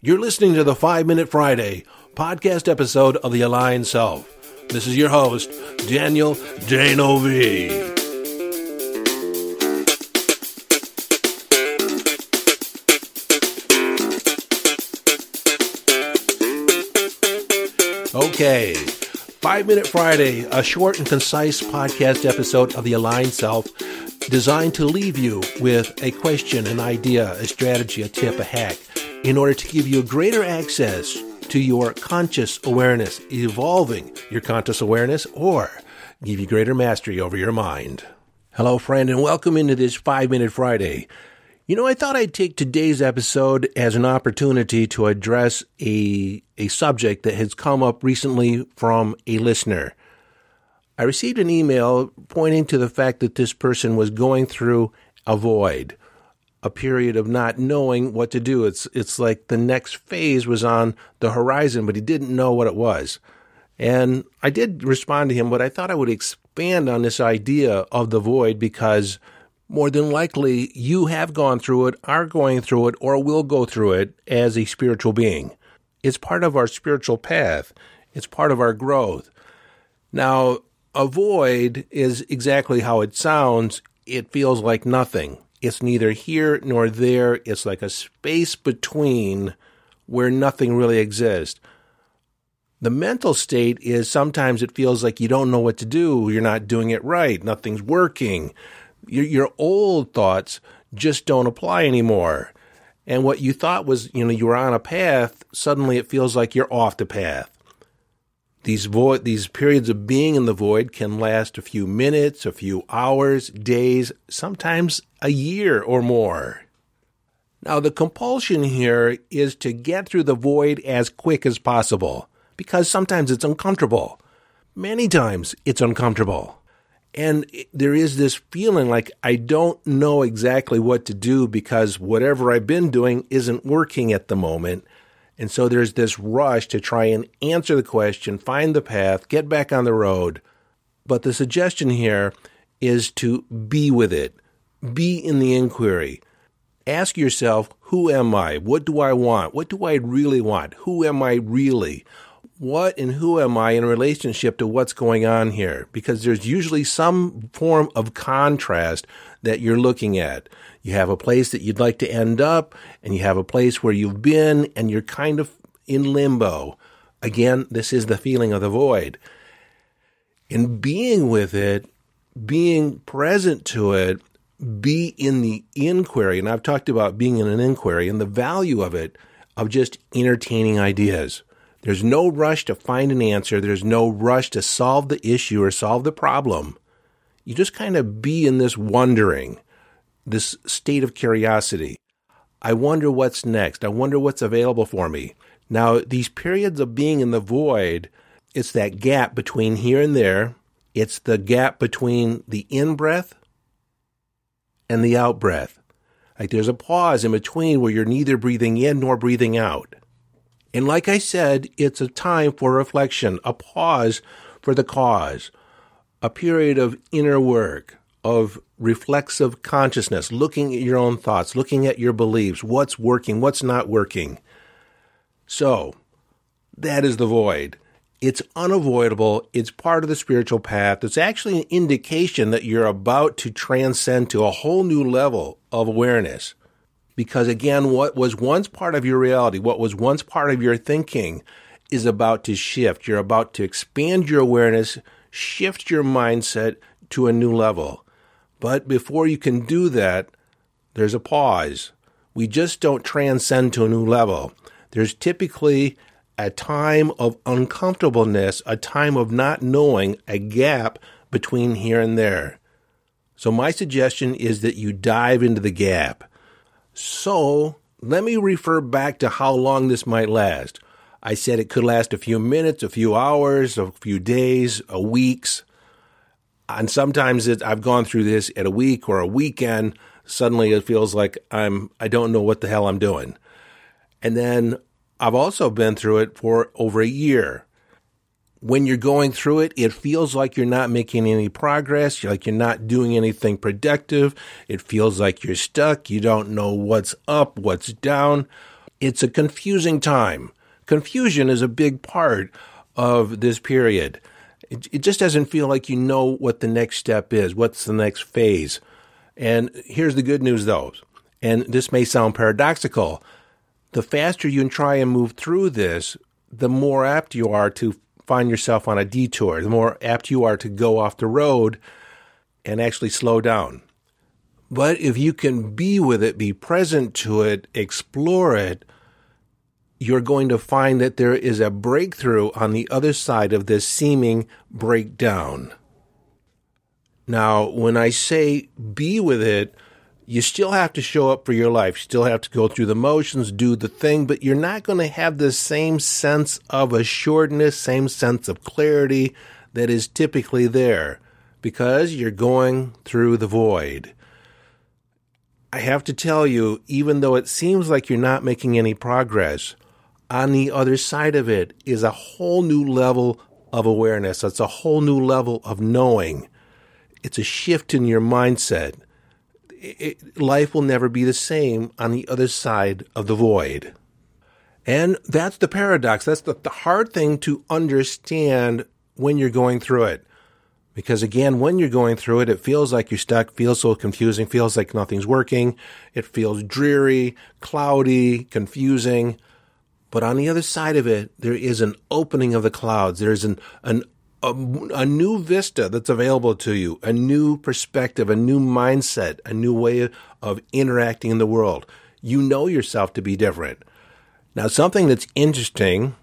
You're listening to the 5 Minute Friday podcast episode of The Aligned Self. This is your host, Daniel D'Neuville. Okay, 5 Minute Friday, a short and concise podcast episode of The Aligned Self designed to leave you with a question, an idea, a strategy, a tip, a hack in order to give you greater access to your conscious awareness, evolving your conscious awareness, or give you greater mastery over your mind. Hello, friend, and welcome into this 5 Minute Friday. You know, I thought I'd take today's episode as an opportunity to address a, a subject that has come up recently from a listener. I received an email pointing to the fact that this person was going through a void, a period of not knowing what to do. It's it's like the next phase was on the horizon, but he didn't know what it was. And I did respond to him, but I thought I would expand on this idea of the void because more than likely you have gone through it, are going through it, or will go through it as a spiritual being. It's part of our spiritual path. It's part of our growth. Now, a void is exactly how it sounds. It feels like nothing. It's neither here nor there. It's like a space between where nothing really exists. The mental state is sometimes it feels like you don't know what to do. You're not doing it right. Nothing's working. Your, your old thoughts just don't apply anymore. And what you thought was, you know, you were on a path, suddenly it feels like you're off the path. These void, these periods of being in the void can last a few minutes, a few hours, days, sometimes a year or more. Now, the compulsion here is to get through the void as quick as possible because sometimes it's uncomfortable. Many times it's uncomfortable. And there is this feeling like I don't know exactly what to do because whatever I've been doing isn't working at the moment. And so there's this rush to try and answer the question, find the path, get back on the road. But the suggestion here is to be with it, be in the inquiry. Ask yourself, who am I? What do I want? What do I really want? Who am I really? What and who am I in relationship to what's going on here? Because there's usually some form of contrast that you're looking at. You have a place that you'd like to end up, and you have a place where you've been, and you're kind of in limbo. Again, this is the feeling of the void. In being with it, being present to it, be in the inquiry, and I've talked about being in an inquiry and the value of it, of just entertaining ideas. There's no rush to find an answer. There's no rush to solve the issue or solve the problem. You just kind of be in this wondering this state of curiosity. I wonder what's next. I wonder what's available for me. Now, these periods of being in the void, it's that gap between here and there. It's the gap between the in breath and the out breath. Like there's a pause in between where you're neither breathing in nor breathing out. And like I said, it's a time for reflection, a pause for the cause, a period of inner work, of reflexive consciousness, looking at your own thoughts, looking at your beliefs, what's working, what's not working. So, that is the void. It's unavoidable. It's part of the spiritual path. It's actually an indication that you're about to transcend to a whole new level of awareness. Because again, what was once part of your reality, what was once part of your thinking, is about to shift. You're about to expand your awareness, shift your mindset to a new level. But before you can do that, there's a pause. We just don't transcend to a new level. There's typically a time of uncomfortableness, a time of not knowing, a gap between here and there. So, my suggestion is that you dive into the gap. So, let me refer back to how long this might last. I said it could last a few minutes, a few hours, a few days, a weeks and sometimes it, I've gone through this at a week or a weekend. Suddenly it feels like I'm, I don't know what the hell I'm doing. And then I've also been through it for over a year. When you're going through it, it feels like you're not making any progress, like you're not doing anything productive. It feels like you're stuck. You don't know what's up, what's down. It's a confusing time. Confusion is a big part of this period. It, it just doesn't feel like you know what the next step is, what's the next phase. And here's the good news though, and this may sound paradoxical. The faster you try and move through this, the more apt you are to find yourself on a detour, the more apt you are to go off the road and actually slow down. But if you can be with it, be present to it, explore it, you're going to find that there is a breakthrough on the other side of this seeming breakdown. Now, when I say be with it, you still have to show up for your life. You still have to go through the motions, do the thing, but you're not going to have the same sense of assuredness, same sense of clarity that is typically there because you're going through the void. I have to tell you, even though it seems like you're not making any progress, on the other side of it is a whole new level of awareness. It's a whole new level of knowing. It's a shift in your mindset it, life will never be the same on the other side of the void. And that's the paradox. That's the, the hard thing to understand when you're going through it. Because again, when you're going through it, it feels like you're stuck, feels so confusing, feels like nothing's working. It feels dreary, cloudy, confusing. But on the other side of it, there is an opening of the clouds. There's an, an a, a, new vista that's available to you, a new perspective, a new mindset, a new way of interacting in the world. You know yourself to be different. Now, something that's interesting,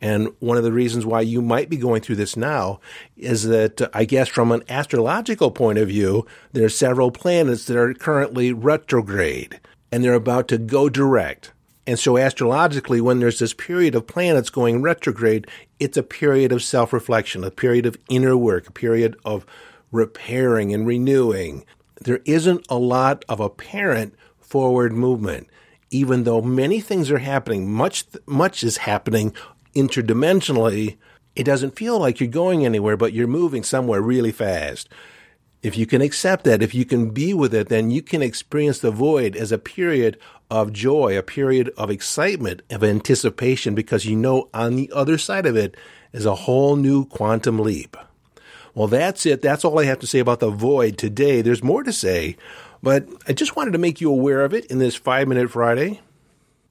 and one of the reasons why you might be going through this now, is that I guess from an astrological point of view, there are several planets that are currently retrograde and they're about to go direct. And so astrologically, when there's this period of planets going retrograde, it's a period of self reflection, a period of inner work, a period of repairing and renewing. There isn't a lot of apparent forward movement, even though many things are happening, much, much is happening interdimensionally. It doesn't feel like you're going anywhere, but you're moving somewhere really fast. If you can accept that, if you can be with it, then you can experience the void as a period of joy, a period of excitement, of anticipation, because you know on the other side of it is a whole new quantum leap. Well, that's it. That's all I have to say about the void today. There's more to say, but I just wanted to make you aware of it in this five minute Friday.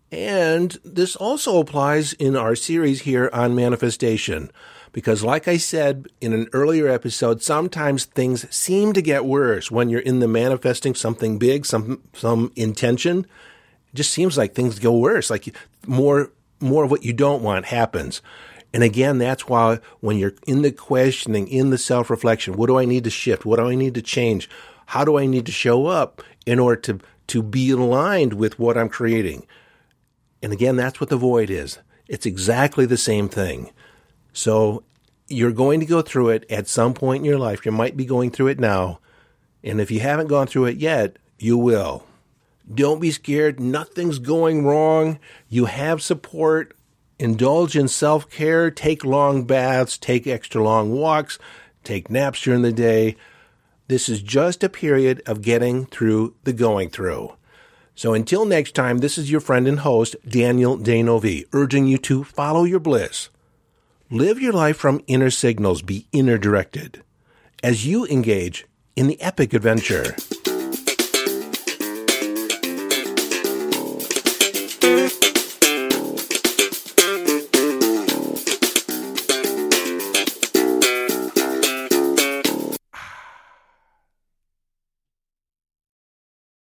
And this also applies in our series here on manifestation. Because, like I said in an earlier episode, sometimes things seem to get worse when you're in the manifesting something big, some some intention. It just seems like things go worse. Like more more of what you don't want happens. And again, that's why when you're in the questioning, in the self reflection, what do I need to shift? What do I need to change? How do I need to show up in order to, to be aligned with what I'm creating? And again, that's what the void is. It's exactly the same thing. So you're going to go through it at some point in your life. You might be going through it now. And if you haven't gone through it yet, you will. Don't be scared. Nothing's going wrong. You have support. Indulge in self care. Take long baths. Take extra long walks. Take naps during the day. This is just a period of getting through the going through. So until next time, this is your friend and host, Daniel D'Neuville, urging you to follow your bliss Live your life from inner signals, be inner directed as you engage in the epic adventure.